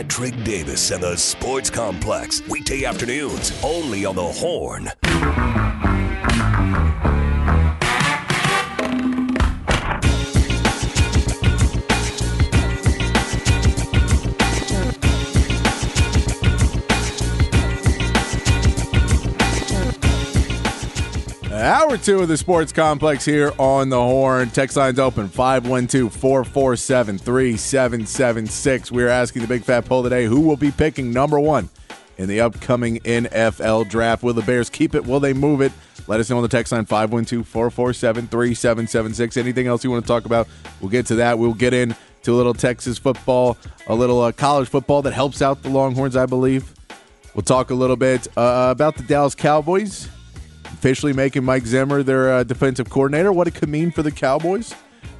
Patrick Davis and the Sports Complex. Weekday afternoons, only on the Horn. Hour two of the Sports Complex here on the Horn. Text lines open 512 447 3776. We are asking the big fat poll today who will be picking number one in the upcoming NFL draft. Will the Bears keep it? Will they move it? Let us know on the text line 512 447 3776. Anything else you want to talk about? We'll get to that. We'll get into a little Texas football, a little uh, college football that helps out the Longhorns, I believe. We'll talk a little bit uh, about the Dallas Cowboys officially making Mike Zimmer their uh, defensive coordinator. What it could mean for the Cowboys,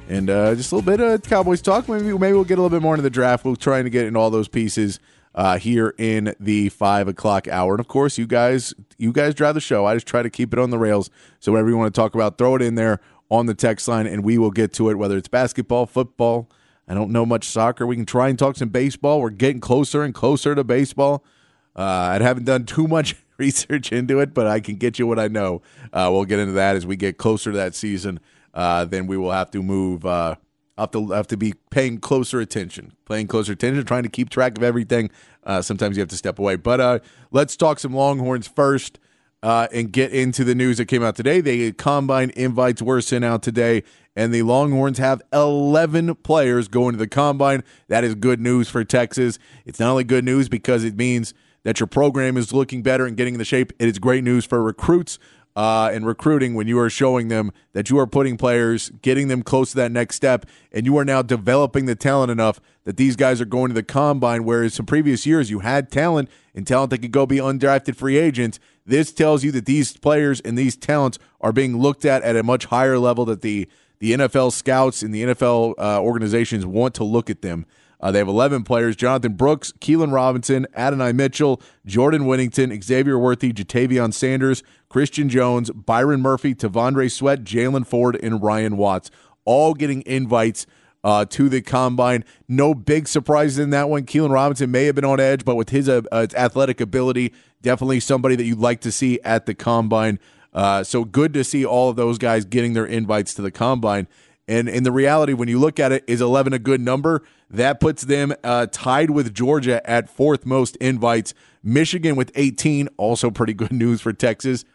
and uh, just a little bit of Cowboys talk. Maybe maybe we'll get a little bit more into the draft. We're trying to get in all those pieces uh, here in the five o'clock hour. And of course, you guys you guys drive the show. I just try to keep it on the rails. So whatever you want to talk about, throw it in there on the text line, and we will get to it. Whether it's basketball, football. I don't know much soccer. We can try and talk some baseball. We're getting closer and closer to baseball. Uh, I haven't done too much research into it, but I can get you what I know. Uh, we'll get into that as we get closer to that season. Uh, then we will have to move. Uh, have to have to be paying closer attention, paying closer attention, trying to keep track of everything. Uh, sometimes you have to step away. But uh, let's talk some Longhorns first. Uh, and get into the news that came out today. The combine invites were sent out today, and the Longhorns have 11 players going to the combine. That is good news for Texas. It's not only good news because it means that your program is looking better and getting in the shape. It is great news for recruits uh, and recruiting when you are showing them that you are putting players, getting them close to that next step, and you are now developing the talent enough that these guys are going to the combine. Whereas some previous years you had talent and talent that could go be undrafted free agents. This tells you that these players and these talents are being looked at at a much higher level that the the NFL scouts and the NFL uh, organizations want to look at them. Uh, they have 11 players Jonathan Brooks, Keilan Robinson, Adonai Mitchell, Jordan Whittington, Xavier Worthy, Ja'Tavion Sanders, Christian Jones, Byron Murphy, T'Vondre Sweat, Jaylan Ford, and Ryan Watts, all getting invites uh, to the combine. No big surprises in that one. Keilan Robinson may have been on edge, but with his uh, uh, athletic ability, definitely somebody that you'd like to see at the combine. Uh, so good to see all of those guys getting their invites to the combine. And in the reality, when you look at it, is 11 a good number? That puts them uh, tied with Georgia at fourth most invites. Michigan with 18, also pretty good news for Texas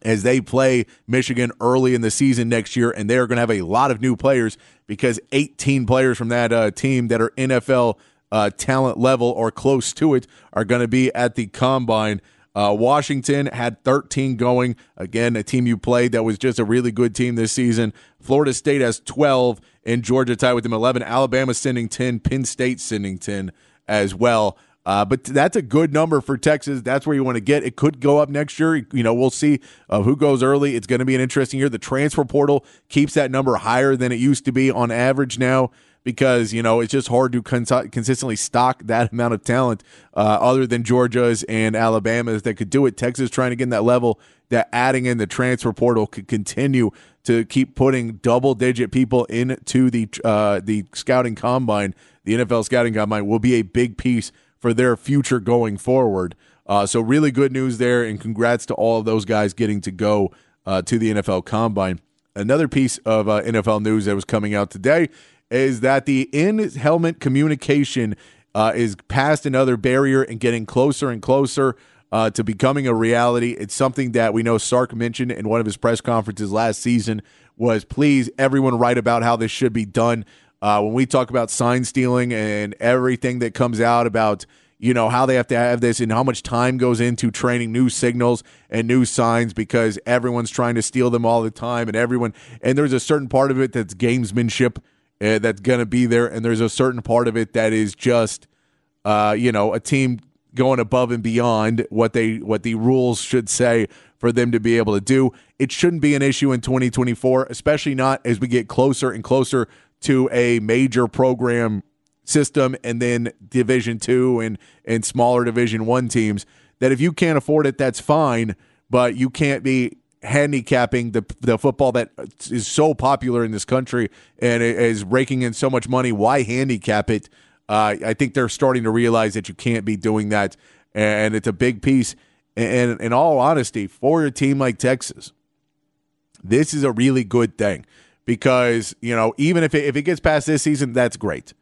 as they play Michigan early in the season next year, and they are going to have a lot of new players because 18 players from that uh, team that are NFL uh, talent level or close to it are going to be at the combine. Uh, Washington had 13 going. Again, a team you played that was just a really good team this season. Florida State has 12, and Georgia tied with them 11. Alabama sending 10. Penn State sending 10 as well. Uh, but that's a good number for Texas. That's where you want to get. It could go up next year. You know, we'll see uh, who goes early. It's going to be an interesting year. The transfer portal keeps that number higher than it used to be on average now because you know it's just hard to cons- consistently stock that amount of talent uh, other than Georgia's and Alabama's that could do it. Texas trying to get in that level that adding in the transfer portal could continue to keep putting double digit people into the uh, the scouting combine. The NFL scouting combine will be a big piece for their future going forward. Uh, so really good news there, and congrats to all of those guys getting to go uh, to the NFL Combine. Another piece of uh, NFL news that was coming out today is that the in-helmet communication uh, is past another barrier and getting closer and closer uh, to becoming a reality. It's something that we know Sark mentioned in one of his press conferences last season. Was please everyone write about how this should be done. Uh, when we talk about sign stealing and everything that comes out about you know how they have to have this and how much time goes into training new signals and new signs because everyone's trying to steal them all the time and everyone and there's a certain part of it that's gamesmanship uh, that's going to be there and there's a certain part of it that is just uh, you know a team going above and beyond what they what the rules should say for them to be able to do. It shouldn't be an issue in 2024, especially not as we get closer and closer to a major program system and then division 2 and and smaller division 1 teams that if you can't afford it that's fine, but you can't be handicapping the the football that is so popular in this country and is raking in so much money. Why handicap it? Uh, I think they're starting to realize that you can't be doing that, and it's a big piece. And in all honesty, for a team like Texas, this is a really good thing because you know even if it, if it gets past this season, that's great.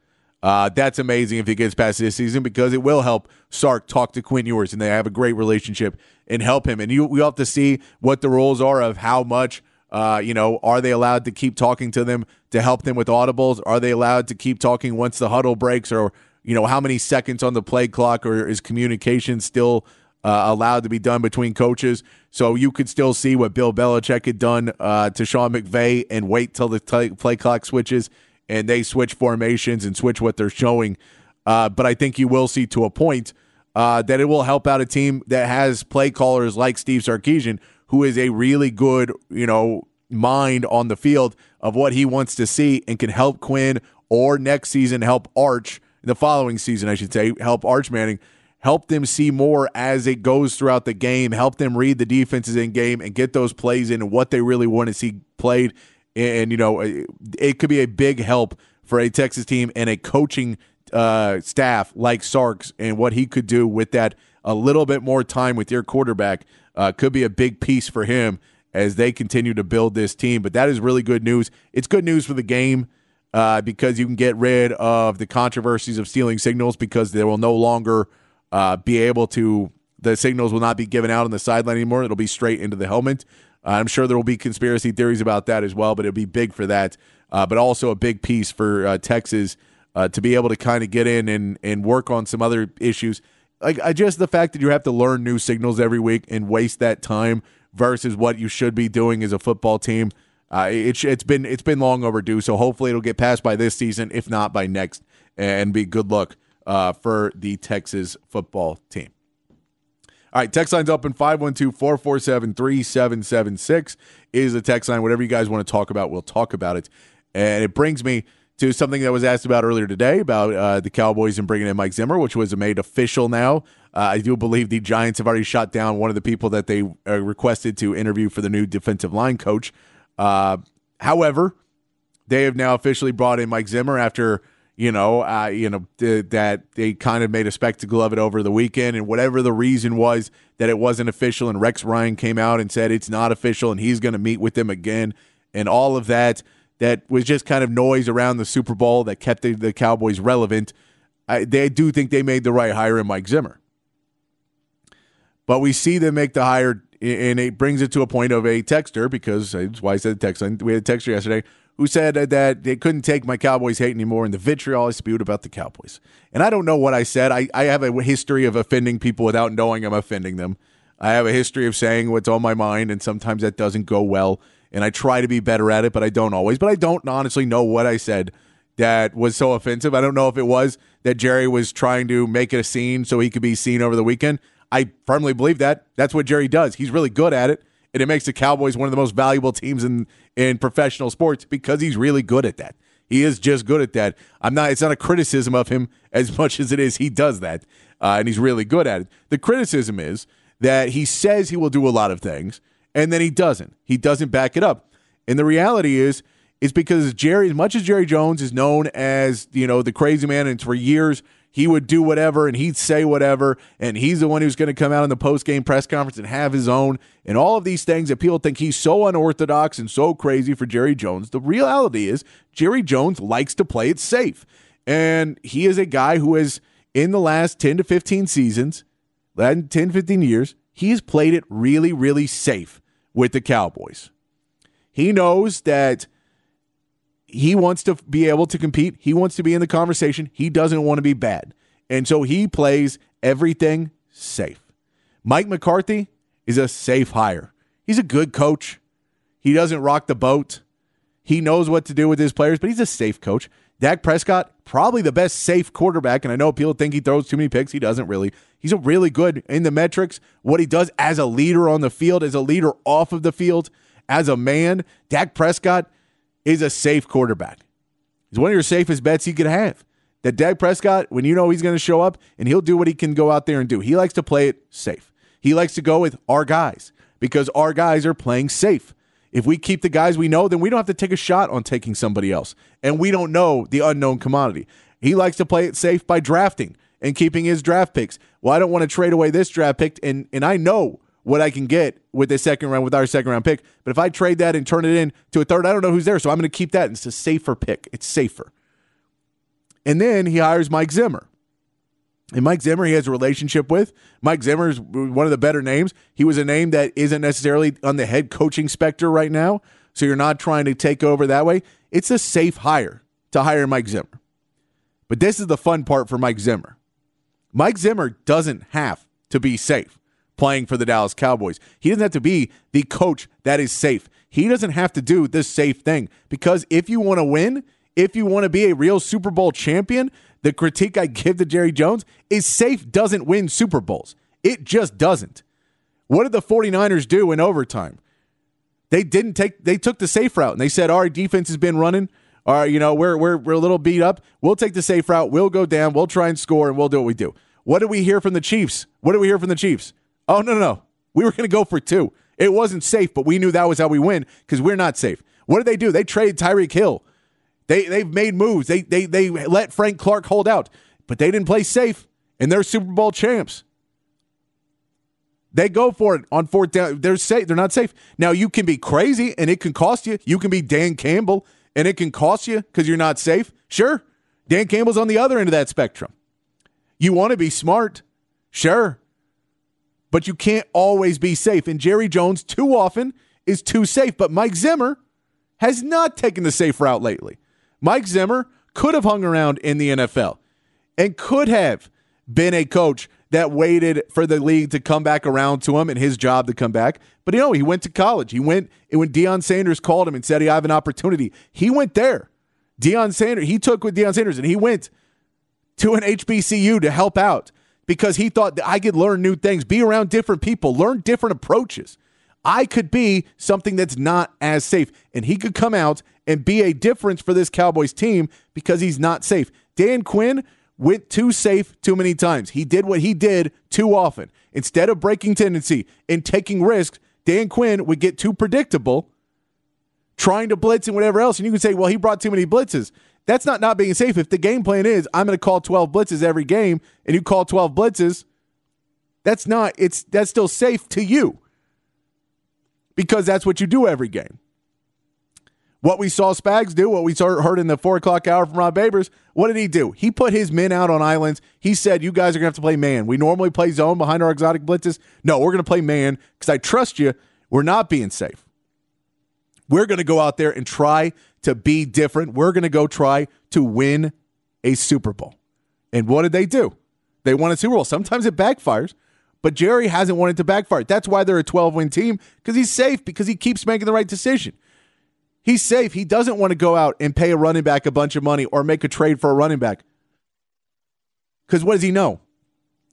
Uh, that's amazing if it gets past this season because it will help Sark talk to Quinn Ewers and they have a great relationship and help him. And you we have to see what the rules are of how much. Uh, you know, are they allowed to keep talking to them to help them with audibles? Are they allowed to keep talking once the huddle breaks? Or you know, how many seconds on the play clock? Or is communication still uh, allowed to be done between coaches? So you could still see what Bill Belichick had done uh, to Sean McVay and wait till the t- play clock switches and they switch formations and switch what they're showing. Uh, but I think you will see to a point uh, that it will help out a team that has play callers like Steve Sarkisian, who is a really good, you know, mind on the field of what he wants to see and can help Quinn or next season help Arch, the following season, I should say, help Arch Manning, help them see more as it goes throughout the game, help them read the defenses in game and get those plays in and what they really want to see played. And you know it could be a big help for a Texas team and a coaching uh, staff like Sark's and what he could do with that a little bit more time with your quarterback uh, could be a big piece for him as they continue to build this team. But that is really good news. It's good news for the game uh, because you can get rid of the controversies of stealing signals because they will no longer uh, be able to. The signals will not be given out on the sideline anymore. It'll be straight into the helmet. Uh, I'm sure there will be conspiracy theories about that as well, but it'll be big for that. Uh, but also a big piece for uh, Texas uh, to be able to kind of get in and, and work on some other issues. Like I just the fact that you have to learn new signals every week and waste that time versus what you should be doing as a football team. Uh, it, it's been it's been long overdue. So hopefully it'll get passed by this season, if not by next, and be good luck uh, for the Texas football team. All right, text line's open 512 447 3776 is the text line. Whatever you guys want to talk about, we'll talk about it. And it brings me to something that was asked about earlier today about uh, the Cowboys and bringing in Mike Zimmer, which was made official now. Uh, I do believe the Giants have already shot down one of the people that they uh, requested to interview for the new defensive line coach. Uh, however, they have now officially brought in Mike Zimmer after you know, uh, you know th- that they kind of made a spectacle of it over the weekend, and whatever the reason was that it wasn't official, and Rex Ryan came out and said it's not official, and he's going to meet with them again, and all of that that was just kind of noise around the Super Bowl that kept the, the Cowboys relevant. I, they do think they made the right hire in Mike Zimmer, but we see them make the hire, and it brings it to a point of a texter because that's why I said text. We had a texter yesterday who said that they couldn't take my Cowboys hate anymore and the vitriol I spewed about the Cowboys. And I don't know what I said. I, I have a history of offending people without knowing I'm offending them. I have a history of saying what's on my mind, and sometimes that doesn't go well. And I try to be better at it, but I don't always. But I don't honestly know what I said that was so offensive. I don't know if it was that Jerry was trying to make it a scene so he could be seen over the weekend. I firmly believe that. That's what Jerry does. He's really good at it and it makes the Cowboys one of the most valuable teams in in professional sports because he's really good at that. He is just good at that. I'm not. It's not a criticism of him as much as it is he does that, uh, and he's really good at it. The criticism is that he says he will do a lot of things, and then he doesn't. He doesn't back it up. And the reality is, is because Jerry, as much as Jerry Jones is known as you know the crazy man, and for years he would do whatever and he'd say whatever and he's the one who's going to come out in the post-game press conference and have his own and all of these things that people think he's so unorthodox and so crazy for Jerry Jones. The reality is Jerry Jones likes to play it safe. And he is a guy who has in the last 10 to 15 seasons, 10 15 years, he's played it really really safe with the Cowboys. He knows that he wants to be able to compete. He wants to be in the conversation. He doesn't want to be bad. And so he plays everything safe. Mike McCarthy is a safe hire. He's a good coach. He doesn't rock the boat. He knows what to do with his players, but he's a safe coach. Dak Prescott, probably the best safe quarterback. And I know people think he throws too many picks. He doesn't really. He's a really good in the metrics. What he does as a leader on the field, as a leader off of the field, as a man, Dak Prescott is a safe quarterback. He's one of your safest bets you could have. That Dak Prescott, when you know he's going to show up and he'll do what he can go out there and do, he likes to play it safe. He likes to go with our guys because our guys are playing safe. If we keep the guys we know, then we don't have to take a shot on taking somebody else. And we don't know the unknown commodity. He likes to play it safe by drafting and keeping his draft picks. Well, I don't want to trade away this draft pick, and and I know what I can get with the second round with our second round pick. But if I trade that and turn it in to a third, I don't know who's there, so I'm going to keep that. It's a safer pick. It's safer. And then he hires Mike Zimmer. And Mike Zimmer, he has a relationship with. Mike Zimmer is one of the better names. He was a name that isn't necessarily on the head coaching specter right now. So you're not trying to take over that way. It's a safe hire to hire Mike Zimmer. But this is the fun part for Mike Zimmer. Mike Zimmer doesn't have to be safe playing for the Dallas Cowboys. He doesn't have to be the coach that is safe. He doesn't have to do this safe thing because if you want to win, if you want to be a real Super Bowl champion, the critique I give to Jerry Jones is safe doesn't win Super Bowls. It just doesn't. What did the 49ers do in overtime? They didn't take they took the safe route and they said our defense has been running. All right, you know, we're we're we're a little beat up. We'll take the safe route. We'll go down. We'll try and score and we'll do what we do. What did we hear from the Chiefs? What did we hear from the Chiefs? Oh, no, no, no. We were to go for two. It wasn't safe, but we knew that was how we win because we're not safe. What did they do? They traded Tyreek Hill. They they've made moves. They they they let Frank Clark hold out, but they didn't play safe, and they're Super Bowl champs. They go for it on fourth down. They're safe. They're not safe. Now you can be crazy, and it can cost you. You can be Dan Campbell, and it can cost you because you're not safe. Sure, Dan Campbell's on the other end of that spectrum. You want to be smart, sure, but you can't always be safe. And Jerry Jones too often is too safe. But Mike Zimmer has not taken the safe route lately. Mike Zimmer could have hung around in the NFL and could have been a coach that waited for the league to come back around to him and his job to come back. But you know, he went to college. He went when Deion Sanders called him and said he have an opportunity. He went there. Deion Sanders, he took with Deion Sanders and he went to an HBCU to help out because he thought that I could learn new things, be around different people, learn different approaches. I could be something that's not as safe. And he could come out and be a difference for this Cowboys team because he's not safe. Dan Quinn went too safe too many times. He did what he did too often. Instead of breaking tendency and taking risks, Dan Quinn would get too predictable, trying to blitz and whatever else. And you can say, well, he brought too many blitzes. That's not not being safe. If the game plan is I'm going to call 12 blitzes every game and you call 12 blitzes, that's not it's that's still safe to you. Because that's what you do every game. What we saw Spags do, what we heard in the four o'clock hour from Rob Babers, what did he do? He put his men out on islands. He said, You guys are going to have to play man. We normally play zone behind our exotic blitzes. No, we're going to play man because I trust you. We're not being safe. We're going to go out there and try to be different. We're going to go try to win a Super Bowl. And what did they do? They won a Super Bowl. Sometimes it backfires, but Jerry hasn't wanted to backfire. That's why they're a 12 win team because he's safe because he keeps making the right decision. He's safe. He doesn't want to go out and pay a running back a bunch of money or make a trade for a running back. Because what does he know?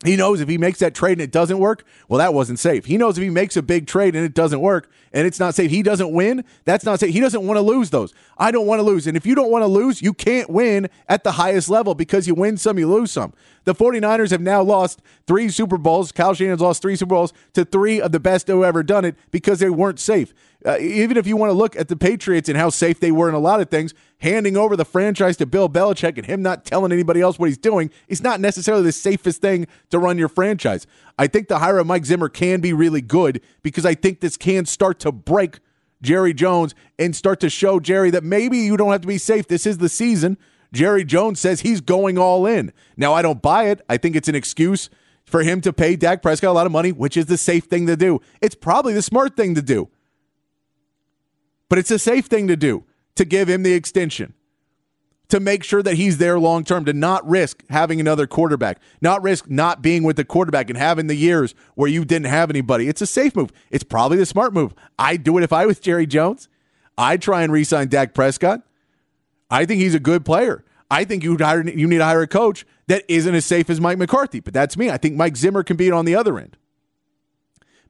He knows if he makes that trade and it doesn't work, well, that wasn't safe. He knows if he makes a big trade and it doesn't work and it's not safe, he doesn't win. That's not safe. He doesn't want to lose those. I don't want to lose. And if you don't want to lose, you can't win at the highest level because you win some, you lose some. The 49ers have now lost three Super Bowls. Kyle Shanahan's lost three Super Bowls to three of the best who ever done it because they weren't safe. Uh, even if you want to look at the Patriots and how safe they were in a lot of things, handing over the franchise to Bill Belichick and him not telling anybody else what he's doing is not necessarily the safest thing to run your franchise. I think the hire of Mike Zimmer can be really good because I think this can start to break Jerry Jones and start to show Jerry that maybe you don't have to be safe. This is the season. Jerry Jones says he's going all in. Now, I don't buy it. I think it's an excuse for him to pay Dak Prescott a lot of money, which is the safe thing to do. It's probably the smart thing to do. But it's a safe thing to do to give him the extension, to make sure that he's there long term, to not risk having another quarterback, not risk not being with the quarterback and having the years where you didn't have anybody. It's a safe move. It's probably the smart move. I'd do it if I was Jerry Jones. I'd try and re sign Dak Prescott. I think he's a good player. I think you hire you need to hire a coach that isn't as safe as Mike McCarthy. But that's me. I think Mike Zimmer can be on the other end.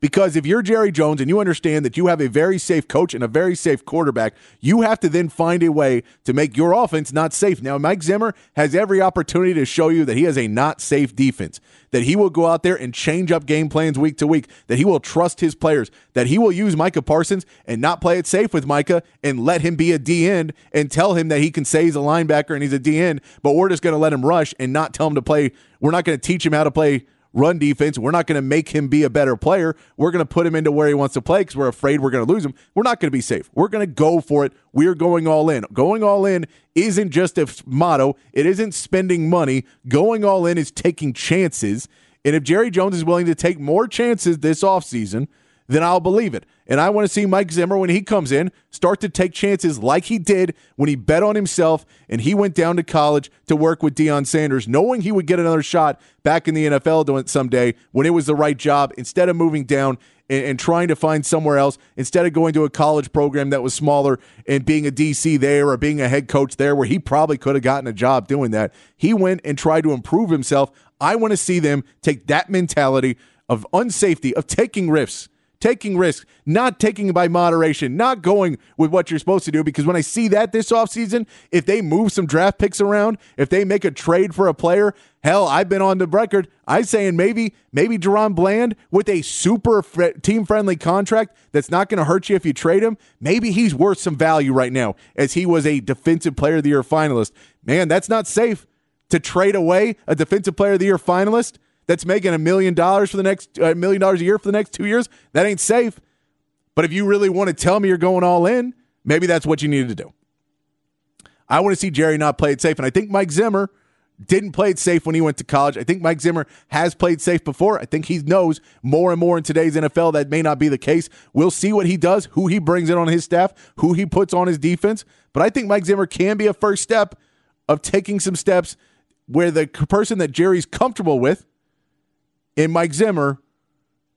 Because if you're Jerry Jones and you understand that you have a very safe coach and a very safe quarterback, you have to then find a way to make your offense not safe. Now, Mike Zimmer has every opportunity to show you that he has a not safe defense, that he will go out there and change up game plans week to week, that he will trust his players, that he will use Micah Parsons and not play it safe with Micah and let him be a D end and tell him that he can say he's a linebacker and he's a D end, but we're just going to let him rush and not tell him to play. We're not going to teach him how to play run defense. We're not going to make him be a better player. We're going to put him into where he wants to play because we're afraid we're going to lose him. We're not going to be safe. We're going to go for it. We're going all in. Going all in isn't just a motto, it isn't spending money. Going all in is taking chances. And if Jerry Jones is willing to take more chances this offseason, then I'll believe it. And I want to see Mike Zimmer when he comes in start to take chances like he did when he bet on himself and he went down to college to work with Deion Sanders, knowing he would get another shot back in the NFL someday when it was the right job, instead of moving down and, and, trying to find somewhere else, instead of going to a college program that was smaller and being a DC there or being a head coach there where he probably could have gotten a job doing that. He went and tried to improve himself. I want to see them take that mentality of unsafety, of taking risks taking risks, not taking by moderation, not going with what you're supposed to do. Because when I see that this offseason, if they move some draft picks around, if they make a trade for a player, hell, I've been on the record. I'm saying maybe, maybe DaRon Bland with a super fr- team friendly contract that's not going to hurt you if you trade him. Maybe he's worth some value right now as he was a defensive player of the year finalist. Man, that's not safe to trade away a defensive player of the year finalist that's making a million dollars for the next a uh, million dollars a year for the next two years, that ain't safe. But if you really want to tell me you're going all in, maybe that's what you needed to do. I want to see Jerry not play it safe. And I think Mike Zimmer didn't play it safe when he went to college. I think Mike Zimmer has played safe before. I think he knows more and more in today's NFL that may not be the case. We'll see what he does, who he brings in on his staff, who he puts on his defense. But I think Mike Zimmer can be a first step of taking some steps where the person that Jerry's comfortable with in Mike Zimmer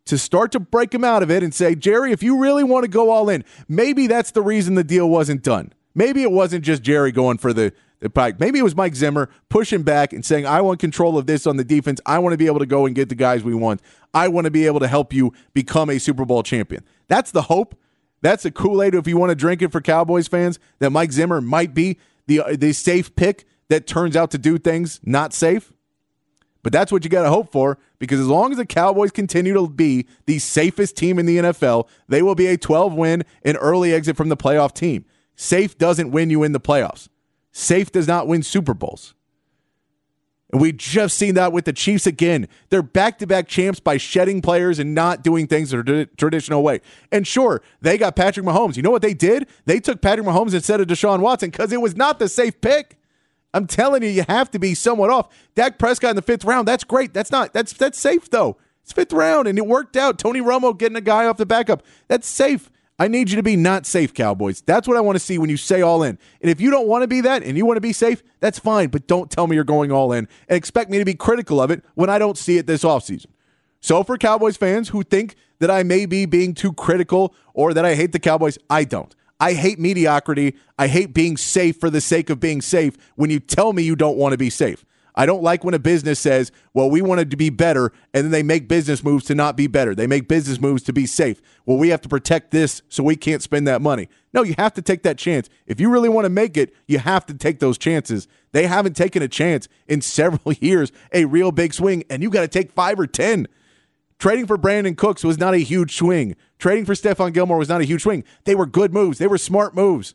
to start to break him out of it and say, Jerry, if you really want to go all in, maybe that's the reason the deal wasn't done. Maybe it wasn't just Jerry going for the, the pike. Maybe it was Mike Zimmer pushing back and saying, I want control of this on the defense. I want to be able to go and get the guys we want. I want to be able to help you become a Super Bowl champion. That's the hope. That's the Kool Aid if you want to drink it for Cowboys fans that Mike Zimmer might be the, the safe pick that turns out to do things not safe. But that's what you got to hope for because as long as the Cowboys continue to be the safest team in the NFL, they will be a 12 win and early exit from the playoff team. Safe doesn't win you in the playoffs. Safe does not win Super Bowls. And we just seen that with the Chiefs again. They're back to back champs by shedding players and not doing things the traditional way. And sure, they got Patrick Mahomes. You know what they did? They took Patrick Mahomes instead of Deshaun Watson because it was not the safe pick. I'm telling you, you have to be somewhat off. Dak Prescott in the fifth round, that's great. That's not that's that's safe though. It's fifth round, and it worked out. Tony Romo getting a guy off the backup. That's safe. I need you to be not safe, Cowboys. That's what I want to see when you say all in. And if you don't want to be that and you want to be safe, that's fine. But don't tell me you're going all in and expect me to be critical of it when I don't see it this offseason. So for Cowboys fans who think that I may be being too critical or that I hate the Cowboys, I don't. I hate mediocrity. I hate being safe for the sake of being safe when you tell me you don't want to be safe. I don't like when a business says, well, we wanted to be better, and then they make business moves to not be better. They make business moves to be safe. Well, we have to protect this, so we can't spend that money. No, you have to take that chance. If you really want to make it, you have to take those chances. They haven't taken a chance in several years, a real big swing, and you got to take five or 10. Trading for Brandin Cooks was not a huge swing. Trading for Stephon Gilmore was not a huge swing. They were good moves. They were smart moves.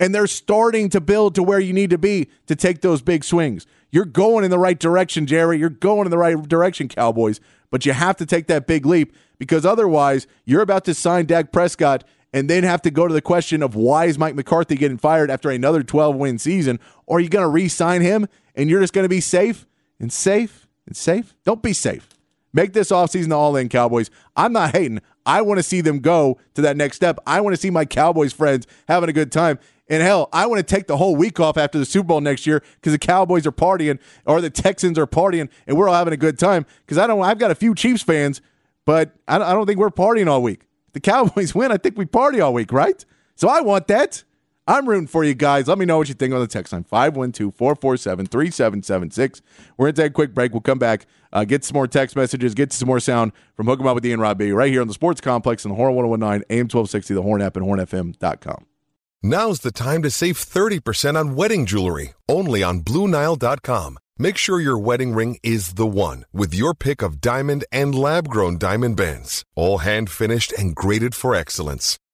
And they're starting to build to where you need to be to take those big swings. You're going in the right direction, Jerry. You're going in the right direction, Cowboys. But you have to take that big leap because otherwise, you're about to sign Dak Prescott and then have to go to the question of why is Mike McCarthy getting fired after another 12 win season? Or are you going to re sign him and you're just going to be safe and safe and safe? Don't be safe. Make this offseason the all in Cowboys. I'm not hating. I want to see them go to that next step. I want to see my Cowboys friends having a good time. And hell, I want to take the whole week off after the Super Bowl next year because the Cowboys are partying or the Texans are partying and we're all having a good time. Because I don't, I've got a few Chiefs fans, but I don't think we're partying all week. The Cowboys win. I think we party all week, right? So I want that. I'm rooting for you guys. Let me know what you think on the text line 512 447 3776. We're going to take a quick break. We'll come back, uh, get some more text messages, get some more sound from Hook 'em Up with Ian Rob B right here on the Sports Complex in the Horn 1019, AM 1260, the Horn app, and hornfm.com. Now's the time to save 30% on wedding jewelry, only on BlueNile.com. Make sure your wedding ring is the one with your pick of diamond and lab grown diamond bands, all hand finished and graded for excellence.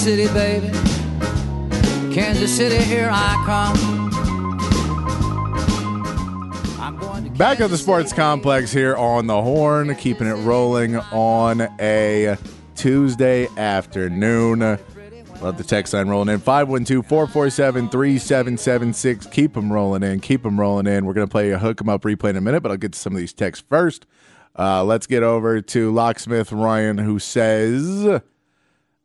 City, baby. Kansas City, here I come. I'm going to Back at the Sports Complex here on the Horn, keeping it rolling on a Tuesday afternoon. Love the text line rolling in 512 447 3776. Keep them rolling in. Keep them rolling in. We're going to play a hook 'em up replay in a minute, but I'll get to some of these texts first. Uh, let's get over to Locksmith Ryan, who says.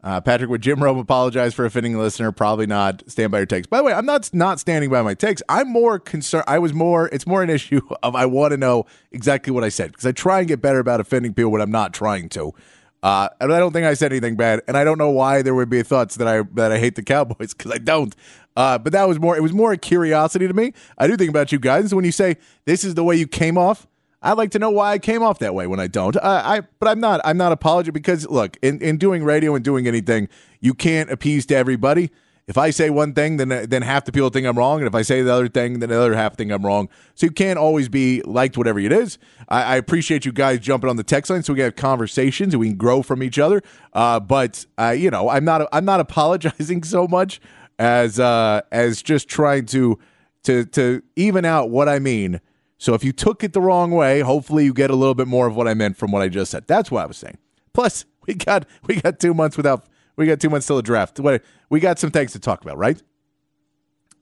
Uh, Patrick, would Jim Rome apologize for offending a listener? Probably not. Stand by your takes. By the way, I'm not not standing by my takes. I'm more concerned. I was more. It's more an issue of I want to know exactly what I said because I try and get better about offending people when I'm not trying to. Uh, and I don't think I said anything bad, and I don't know why there would be thoughts that I that I hate the Cowboys because I don't. Uh, but that was more. It was more a curiosity to me. I do think about you guys when you say this is the way you came off. I'd like to know why I came off that way when I don't. I, I but I'm not. I'm not apologetic because look, in, in doing radio and doing anything, you can't appease to everybody. If I say one thing, then then half the people think I'm wrong, and if I say the other thing, then the other half think I'm wrong. So you can't always be liked whatever it is. I, I appreciate you guys jumping on the text line so we can have conversations and we can grow from each other. Uh, but uh, you know, I'm not I'm not apologizing so much as uh, as just trying to to to even out what I mean. So if you took it the wrong way, hopefully you get a little bit more of what I meant from what I just said. That's what I was saying. Plus, we got we got two months without we got two months till the draft. What we got some things to talk about, right?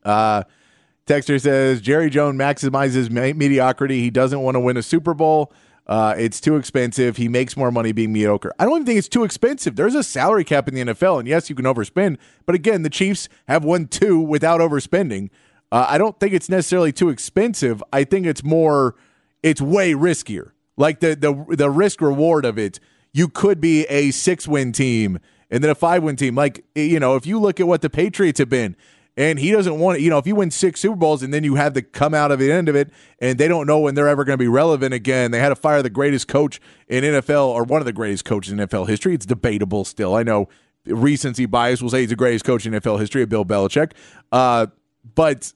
Uh Texter says Jerry Jones maximizes me- mediocrity. He doesn't want to win a Super Bowl. Uh, it's too expensive. He makes more money being mediocre. I don't even think it's too expensive. There's a salary cap in the NFL, and yes, you can overspend. But again, the Chiefs have won two without overspending. Uh, I don't think it's necessarily too expensive. I think it's more, it's way riskier. Like the the the risk reward of it, you could be a six win team and then a five win team. Like you know, if you look at what the Patriots have been, and he doesn't want you know, if you win six Super Bowls and then you have to come out of the end of it, and they don't know when they're ever going to be relevant again. They had to fire the greatest coach in NFL or one of the greatest coaches in NFL history. It's debatable still. I know recency bias will say he's the greatest coach in NFL history, of Bill Belichick. Uh, but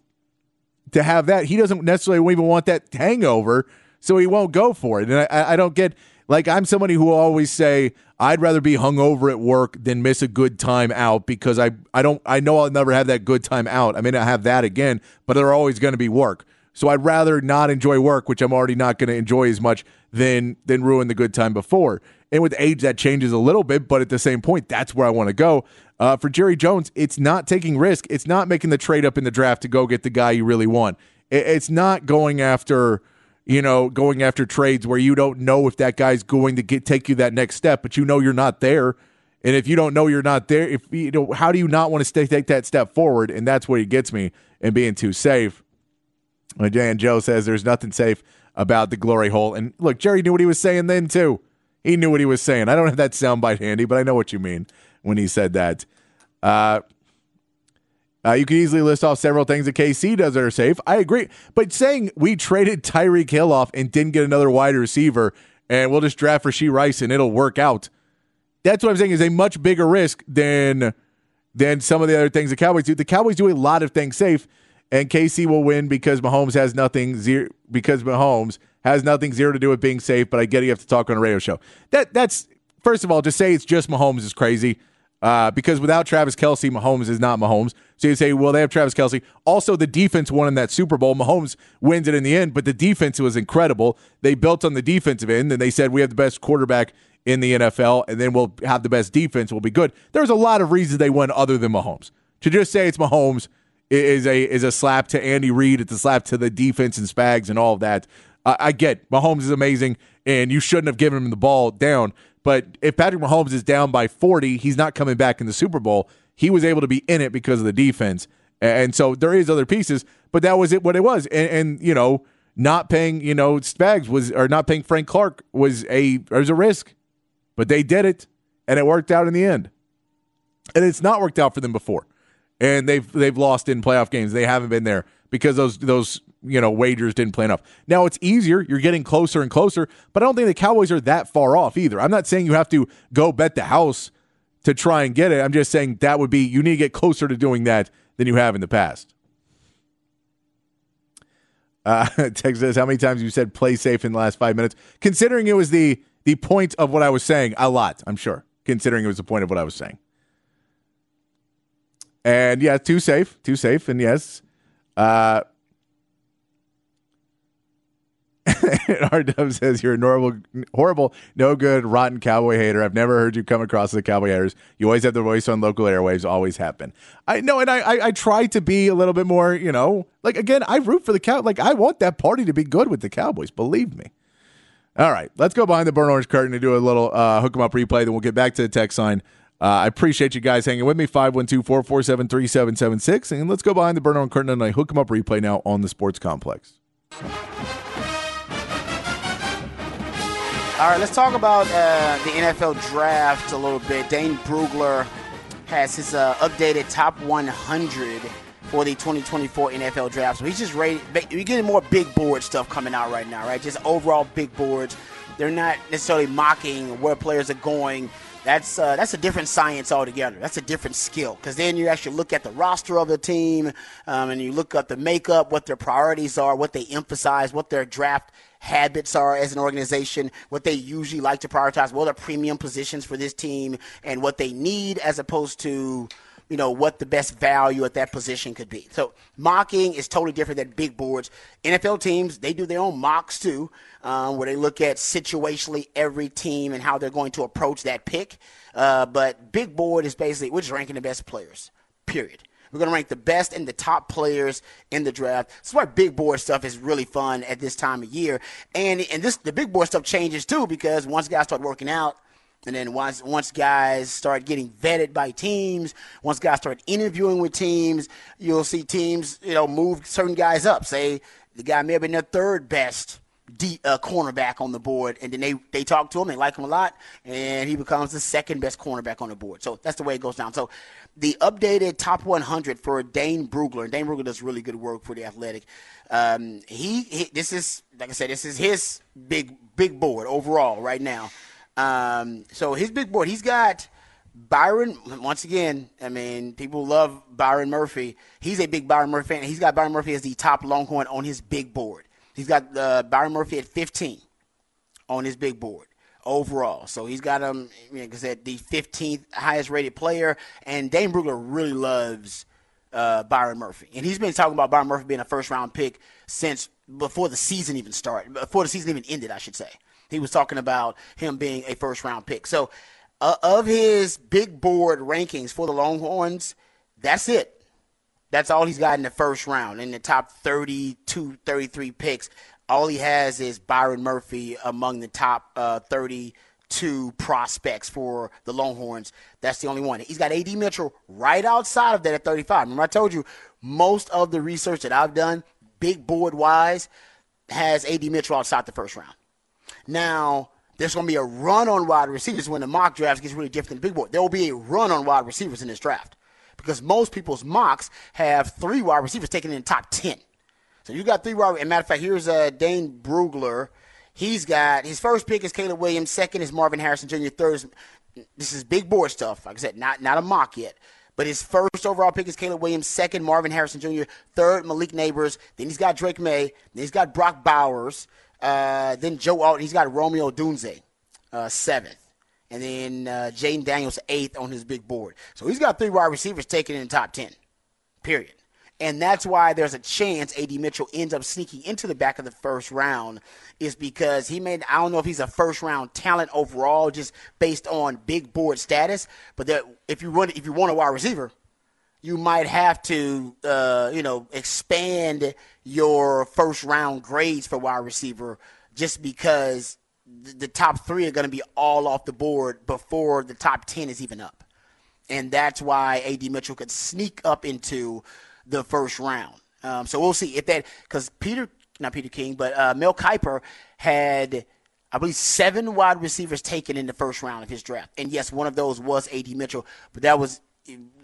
to have that, he doesn't necessarily even want that hangover, so he won't go for it. And I, I don't get like I'm somebody who will always say I'd rather be hungover at work than miss a good time out because I I don't I know I'll never have that good time out. I may not have that again, but there are always going to be work. So I'd rather not enjoy work, which I'm already not going to enjoy as much than than ruin the good time before. And with age, that changes a little bit, but at the same point, that's where I want to go. Uh, for Jerry Jones, it's not taking risk. It's not making the trade up in the draft to go get the guy you really want. It's not going after, you know, going after trades where you don't know if that guy's going to get take you that next step, but you know you're not there. And if you don't know you're not there, if you know, how do you not want to stay, take that step forward? And that's where he gets me and being too safe. Dan Joe says there's nothing safe about the glory hole. And look, Jerry knew what he was saying then too. He knew what he was saying. I don't have that soundbite handy, but I know what you mean when he said that. Uh, uh, you could easily list off several things that KC does that are safe. I agree. But saying we traded Tyreek Hill off and didn't get another wide receiver and we'll just draft for Rasheed Rice and it'll work out. That's what I'm saying is a much bigger risk than than some of the other things the Cowboys do. The Cowboys do a lot of things safe, and KC will win because Mahomes has nothing zero because Mahomes has nothing zero to do with being safe. But I get it, you have to talk on a radio show. That that's first of all to say it's just Mahomes is crazy. Uh, because without Travis Kelce, Mahomes is not Mahomes. So you say, well, they have Travis Kelce. Also, the defense won in that Super Bowl. Mahomes wins it in the end, but the defense was incredible. They built on the defensive end, and they said we have the best quarterback in the NFL, and then we'll have the best defense. We'll be good. There's a lot of reasons they won other than Mahomes. To just say it's Mahomes is a is a slap to Andy Reid. It's a slap to the defense and Spags and all of that. I, I get Mahomes is amazing, and you shouldn't have given him the ball down. But if Patrick Mahomes is down by 40, he's not coming back in the Super Bowl. He was able to be in it because of the defense, and so there is other pieces. But that was it. What it was, and, and you know, not paying you know Spags was or not paying Frank Clark was a was a risk but they did it, and it worked out in the end. And it's not worked out for them before, and they've they've lost in playoff games. They haven't been there because those those you know wagers didn't play enough. Now it's easier; you're getting closer and closer. But I don't think the Cowboys are that far off either. I'm not saying you have to go bet the house to try and get it. I'm just saying that would be you need to get closer to doing that than you have in the past. Uh, how many times you said play safe in the last five minutes? Considering it was the the point of what I was saying a lot, I'm sure, considering it was the point of what I was saying. And yeah, too safe, too safe. And yes, uh, R Dub says you're a normal, horrible, no good, rotten cowboy hater. I've never heard you come across as a cowboy haters. You always have the voice on local airwaves. Always happen. I know, and I, I, I try to be a little bit more, you know, like again, I root for the cow. Like I want that party to be good with the Cowboys. Believe me. All right, let's go behind the burn orange curtain and do a little uh, hook 'em up replay. Then we'll get back to the text line. Uh, I appreciate you guys hanging with me. 512 447 3776. And let's go behind the burner orange curtain and I hook 'em up replay now on the sports complex. All right, let's talk about uh, the NFL draft a little bit. Dane Brugler has his uh, updated top 100 for the 2024 NFL draft. So he's just ready. We're getting more big board stuff coming out right now, right? Just overall big boards. They're not necessarily mocking where players are going. That's uh, that's a different science altogether. That's a different skill because then you actually look at the roster of the team um, and you look at the makeup, what their priorities are, what they emphasize, what their draft habits are as an organization, what they usually like to prioritize, what are premium positions for this team, and what they need as opposed to you know, what the best value at that position could be. So mocking is totally different than big boards. NFL teams, they do their own mocks too, um, where they look at situationally every team and how they're going to approach that pick. Uh, but big board is basically, we're just ranking the best players, period. We're going to rank the best and the top players in the draft. That's why big board stuff is really fun at this time of year. And and this the big board stuff changes too because once guys start working out, and then once once guys start getting vetted by teams, once guys start interviewing with teams, you'll see teams, you know, move certain guys up. Say the guy may have been their third best Uh, cornerback on the board, and then they they talk to him, they like him a lot, and he becomes the second best cornerback on the board. So that's the way it goes down. So the updated top 100 for Dane Brugler, and Dane Brugler does really good work for the Athletic. Um, he, he this is like I said, this is his big big board overall right now. Um, so his big board, he's got Byron. Once again, I mean, people love Byron Murphy. He's a big Byron Murphy fan. He's got Byron Murphy as the top Longhorn on his big board. He's got uh, Byron Murphy at 15 on his big board overall. So he's got him, like I said, the 15th highest rated player. And Dane Brugler really loves uh, Byron Murphy. And he's been talking about Byron Murphy being a first round pick since before the season even started, before the season even ended, I should say. He was talking about him being a first round pick. So, uh, of his big board rankings for the Longhorns, that's it. That's all he's got in the first round. In the top 32, 33 picks, all he has is Byron Murphy among the top uh, 32 prospects for the Longhorns. That's the only one. He's got AD Mitchell right outside of that at 35. Remember, I told you most of the research that I've done, big board wise, has AD Mitchell outside the first round. Now, there's going to be a run on wide receivers when the mock drafts gets really different than big board. There will be a run on wide receivers in this draft because most people's mocks have three wide receivers taken in the top 10. So you got three wide. And matter of fact, here's uh, Dane Brugler. He's got his first pick is Caleb Williams. Second is Marvin Harrison Jr. Third is this is big board stuff. Like I said, not not a mock yet. But his first overall pick is Caleb Williams. Second, Marvin Harrison Jr. Third, Malik Nabers. Then he's got Drake Maye. Then he's got Brock Bowers. Uh, then Joe Alt, he's got Romeo Odunze, uh, seventh. And then uh, Jayden Daniels, eighth on his big board. So he's got three wide receivers taken in the top 10, period. And that's why there's a chance AD Mitchell ends up sneaking into the back of the first round, is because he made, I don't know if he's a first round talent overall, just based on big board status, but that if you want, if you want a wide receiver, you might have to, uh, you know, expand your first round grades for wide receiver just because the top three are going to be all off the board before the top 10 is even up. And that's why AD Mitchell could sneak up into the first round. Um, so we'll see if that, because Peter, not Peter King, but uh, Mel Kiper had, I believe, seven wide receivers taken in the first round of his draft. And yes, one of those was AD Mitchell, but that was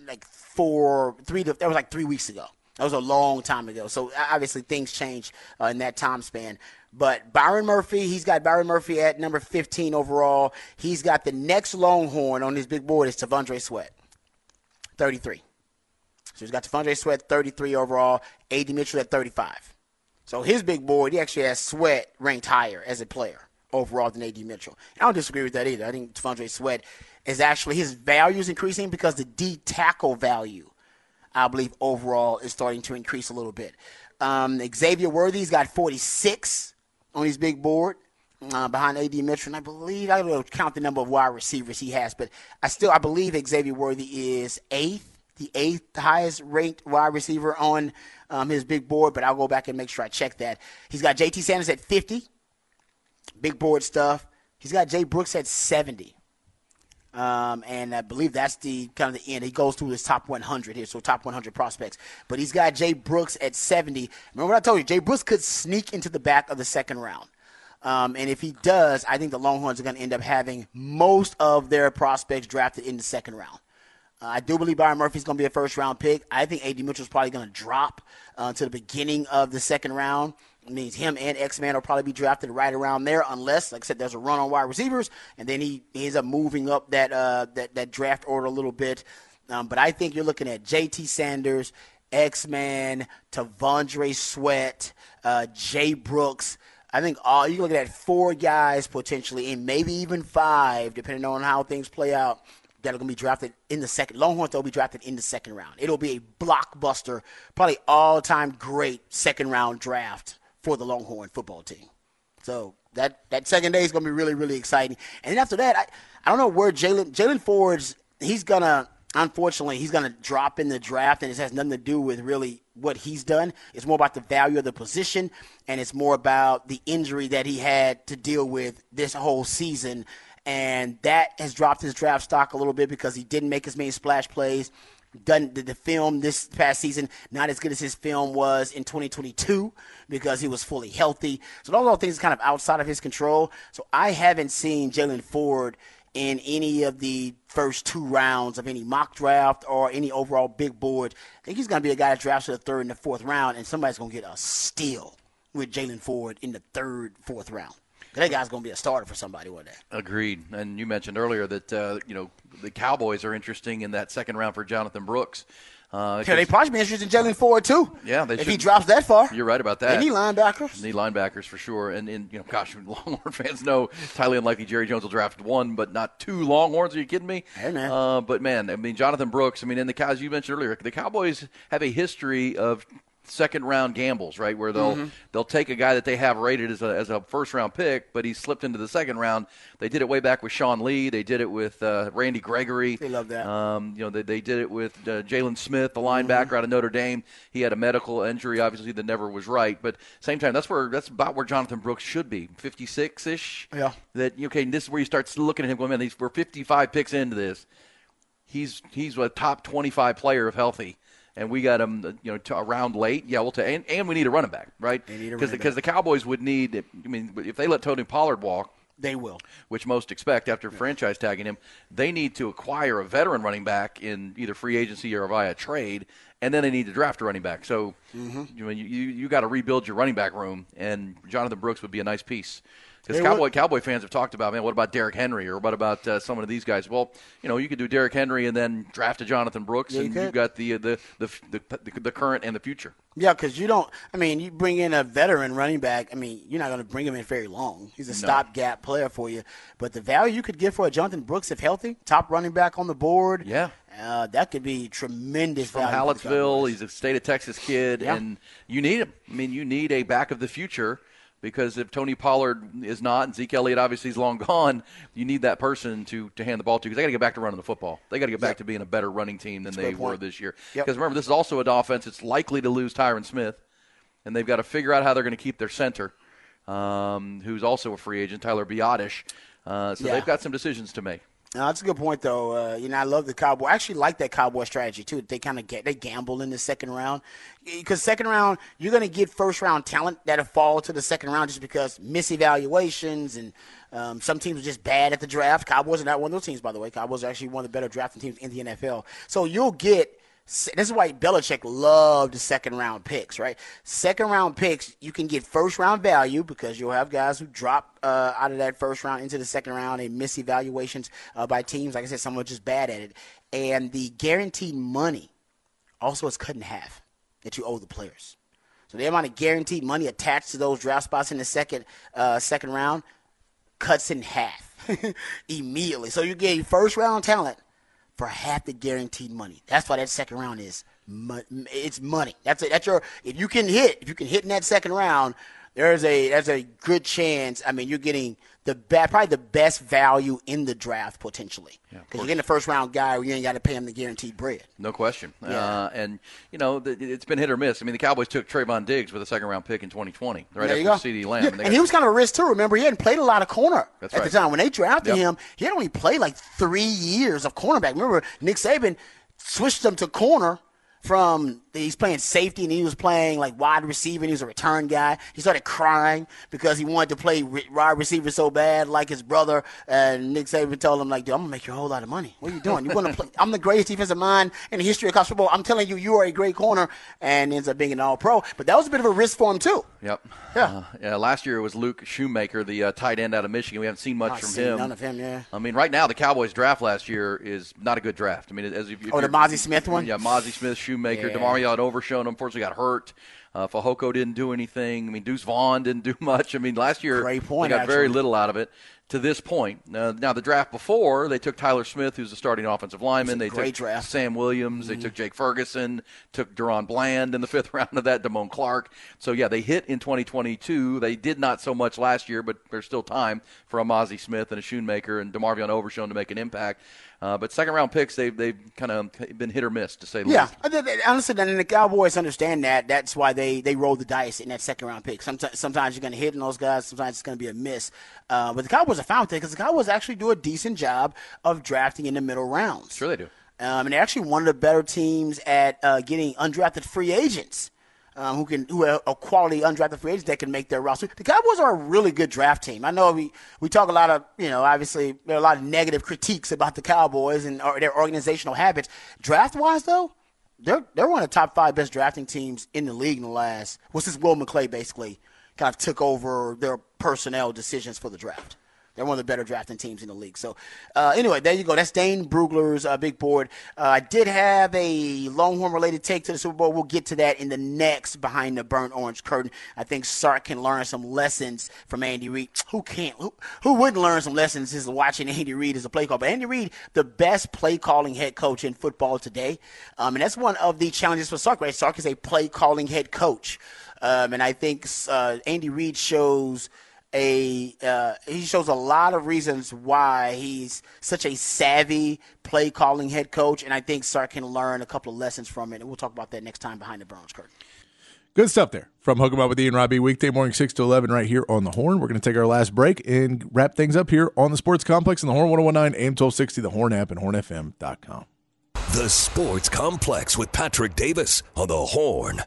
like four, three, that was like three weeks ago. That was a long time ago. So obviously things change uh, in that time span. But Byron Murphy, he's got Byron Murphy at number 15 overall. He's got the next Longhorn on his big board is T'Vondre Sweat, 33. So he's got T'Vondre Sweat, 33 overall. AD Mitchell at 35. So his big board, he actually has Sweat ranked higher as a player overall than AD Mitchell. I don't disagree with that either. I think T'Vondre Sweat is actually his value is increasing because the D tackle value, I believe overall is starting to increase a little bit. Um, Xavier Worthy's got 46 on his big board. Uh, behind AD Mitchell, and I believe I don't count the number of wide receivers he has, but I still I believe Xavier Worthy is eighth, the eighth highest ranked wide receiver on um, his big board. But I'll go back and make sure I check that. He's got J.T. Sanders at 50, big board stuff. He's got Jay Brooks at 70. Um, and I believe that's the kind of the end. He goes through his top 100 here, so top 100 prospects. But he's got Jay Brooks at 70. Remember what I told you? Jay Brooks could sneak into the back of the second round. Um, and if he does, I think the Longhorns are going to end up having most of their prospects drafted in the second round. Uh, I do believe Byron Murphy's going to be a first round pick. I think AD Mitchell's probably going to drop uh, to the beginning of the second round. Means him and X Man will probably be drafted right around there, unless, like I said, there's a run on wide receivers, and then he, he ends up moving up that uh, that that draft order a little bit. Um, but I think you're looking at J.T. Sanders, X Man, T'Vondre Sweat, uh, Jay Brooks. I think all you're looking at four guys potentially, and maybe even five, depending on how things play out, that are going to be drafted in the second. Longhorns they'll be drafted in the second round. It'll be a blockbuster, probably all-time great second round draft for the Longhorn football team. So that that second day is going to be really really exciting. And then after that, I I don't know where Jaylan Jaylan Ford's he's gonna unfortunately he's gonna drop in the draft, and it has nothing to do with really what he's done. It's more about the value of the position, and it's more about the injury that he had to deal with this whole season. And that has dropped his draft stock a little bit because he didn't make as many splash plays done the, the, film this past season not as good as his film was in 2022 because he was fully healthy. So those are things kind of outside of his control. So I haven't seen Jaylan Ford in any of the first two rounds of any mock draft or any overall big board. I think he's going to be a guy that drafts to the third and the fourth round, and somebody's going to get a steal with Jaylan Ford in the third, fourth round. That guy's going to be a starter for somebody one day. Agreed. And you mentioned earlier that uh, you know the Cowboys are interesting in that second round for Jonathan Brooks. Uh, yeah, they probably be interested in Jaylan Ford too. Yeah, if should. he drops that far. You're right about that. They need linebackers. They need linebackers for sure. And, and you know, gosh, Longhorn fans know it's highly unlikely Jerry Jones will draft one, but not two Longhorns. Are you kidding me? Hey man. Uh, but man, I mean, Jonathan Brooks. I mean, and the Cows you mentioned earlier, the Cowboys have a history of second round gambles, right? Where they'll mm-hmm. they'll take a guy that they have rated as a, as a first round pick, but he slipped into the second round. They did it way back with Sean Lee. They did it with uh, Randy Gregory. They love that. Um, you know, they, they did it with uh, Jaylon Smith, the linebacker mm-hmm. out of Notre Dame. He had a medical injury, obviously that never was right. But same time, that's where that's about where Jonathan Brooks should be, fifty six ish. Yeah. That okay, this is where you start looking at him going, man, these, we're fifty five picks into this. He's he's a top twenty five player if healthy and we got him, you know, to around late. Yeah, we'll take, and, and we need a running back, right? Because because the Cowboys would need. I mean, if they let Tony Pollard walk, they will. Which most expect after franchise tagging him. They need to acquire a veteran running back in either free agency or via trade, and then they need to draft a running back. So mm-hmm. you, you, you got to rebuild your running back room, and Jonathan Brooks would be a nice piece. Because Cowboy Cowboy fans have talked about, man, what about Derrick Henry or what about uh, some of these guys? Well, you know, you could do Derrick Henry and then draft a Jonathan Brooks, yeah, and you have got the, the the, the the the current and the future. Yeah, because you don't. I mean, you bring in a veteran running back. I mean, you're not going to bring him in very long. He's a no. stopgap player for you. But the value you could get for a Jonathan Brooks if healthy, top running back on the board. Yeah. Uh, that could be tremendous from Hallettsville. He's a state of Texas kid, Yeah. and you need him. I mean, you need a back of the future because if Tony Pollard is not, and Zeke Elliott obviously is long gone, you need that person to, to hand the ball to because they got to get back to running the football. They got to get back Yep. to being a better running team than a they were this year. Yep. Because remember, this is also an offense that's likely to lose Tyron Smith, and they've got to figure out how they're going to keep their center, um, who's also a free agent, Tyler Biadasz. Uh, so Yeah. they've got some decisions to make. No, that's a good point, though. Uh, you know, I love the Cowboy. I actually like that Cowboy strategy too. They kind of get they gamble in the second round because second round you're going to get first round talent that'll fall to the second round just because misevaluations and um, some teams are just bad at the draft. Cowboys are not one of those teams, by the way. Cowboys are actually one of the better drafting teams in the NFL. So you'll get. This is why Belichick loved the second round picks, right? Second round picks, you can get first round value because you'll have guys who drop uh, out of that first round into the second round and miss evaluations uh, by teams. Like I said, some are just bad at it. And the guaranteed money also is cut in half that you owe the players. So the amount of guaranteed money attached to those draft spots in the second uh, second round cuts in half immediately. So you get first round talent for half the guaranteed money. That's why that second round is it's money. That's it. That's your if you can hit if you can hit in that second round, there's a there's a good chance. I mean, you're getting the probably the best value in the draft potentially because you're getting a first round guy where you ain't got to pay him the guaranteed bread. No question. Yeah. Uh, and, you know, th- it's been hit or miss. I mean, the Cowboys took Trevon Diggs with a second round pick in 2020, right there after. CeeDee Lamb. Yeah, And and he was kind of a risk too. Remember, he hadn't played a lot of corner That's at right. the time when they drafted Yep. him. He had only played like three years of cornerback. Remember, Nick Saban switched him to corner from he's playing safety and he was playing like wide receiver and he was a return guy. He started crying because he wanted to play wide receiver so bad like his brother. And Nick Saban told him like, "Dude, I'm gonna make you a whole lot of money. What are you doing? You're gonna play. I'm the greatest defensive mind in the history of college football. I'm telling you, you are a great corner." And ends up being an All Pro. But that was a bit of a risk for him too. Yep. Yeah. Uh, yeah. Last year it was Luke Schoonmaker, the uh, tight end out of Michigan. We haven't seen much Not from seen him. none of him, yeah. I mean, right now the Cowboys draft last year is not a good draft. I mean, as if, if Oh, the Mazi Smith one? Yeah, Mazi Smith, Schoonmaker, Yeah. Demarvion Overshown. Unfortunately, got hurt. Uh, Fehoko didn't do anything. I mean, Deuce Vaughn didn't do much. I mean, last year Great point, they got very little out of it. To this point, uh, now the draft before they took Tyler Smith, who's a starting offensive lineman. They took draft. Sam Williams. They took Jake Ferguson. Took DaRon Bland in the fifth round of that. Damone Clark. So yeah, they hit in 2022. They did not so much last year, but there's still time for a Mazi Smith and a Schoonmaker and Demarvion Overshown to make an impact. Uh, but second round picks, they've they've kind of been hit or miss to say the Yeah, least. I think that- honestly, and the Cowboys understand that. That's why they they roll the dice in that second round pick. Sometimes, sometimes you're going to hit in those guys. Sometimes it's going to be a miss. Uh, but the Cowboys are fine with it because the Cowboys actually do a decent job of drafting in the middle rounds. Sure they do. Um, and they're actually one of the better teams at uh, getting undrafted free agents. Um, who can who are a quality undrafted free agents that can make their roster. The Cowboys are a really good draft team. I know we, we talk a lot of you know obviously there are a lot of negative critiques about the Cowboys and their organizational habits. Draft wise though, they're they're one of the top five best drafting teams in the league in the last. Well, since Will McClay basically kind of took over their personnel decisions for the draft. They're one of the better drafting teams in the league. So, uh, anyway, there you go. That's Dane Brugler's uh, big board. Uh, I did have a Longhorn related take to the Super Bowl. We'll get to that in the next behind the burnt orange curtain. I think Sark can learn some lessons from Andy Reid. Who can't? Who, who wouldn't learn some lessons is watching Andy Reid as a play caller? But Andy Reid, the best play calling head coach in football today, um, and that's one of the challenges for Sark. Right? Sark is a play calling head coach, um, and I think uh, Andy Reid shows a uh, he shows a lot of reasons why he's such a savvy play calling head coach, and I think Sark can learn a couple of lessons from it. And we'll talk about that next time behind the Browns curtain. Good stuff there from Hook 'em Up with Ian Robbie weekday morning six to eleven right here on the Horn. We're going to take our last break and wrap things up here on the Sports Complex in the Horn 1019 AM 1260, the Horn app, and hornfm.com. The Sports Complex with Patrick Davis on the Horn.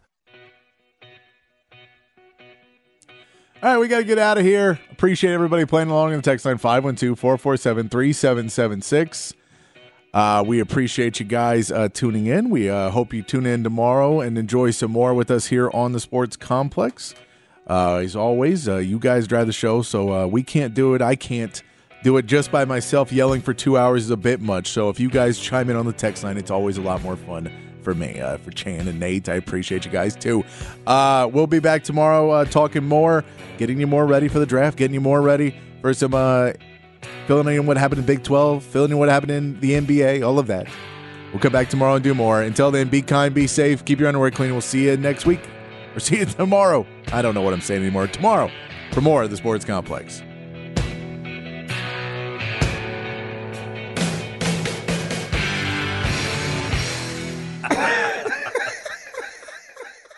All right, we got to get out of here. Appreciate everybody playing along in the text line 512 447 3776. Uh, we appreciate you guys uh, tuning in. We uh, hope you tune in tomorrow and enjoy some more with us here on the Sports Complex. Uh, as always, uh, you guys drive the show, so uh, we can't do it. I can't do it just by myself. Yelling for two hours is a bit much. So if you guys chime in on the text line, it's always a lot more fun for me. Uh, for Chan and Nate, I appreciate you guys too. Uh, we'll be back tomorrow uh, talking more, getting you more ready for the draft, getting you more ready for some uh, filling in what happened in Big 12, filling in what happened in the NBA, all of that. We'll come back tomorrow and do more. Until then, be kind, be safe, keep your underwear clean. We'll see you next week or see you tomorrow. I don't know what I'm saying anymore. Tomorrow for more of the Sports Complex.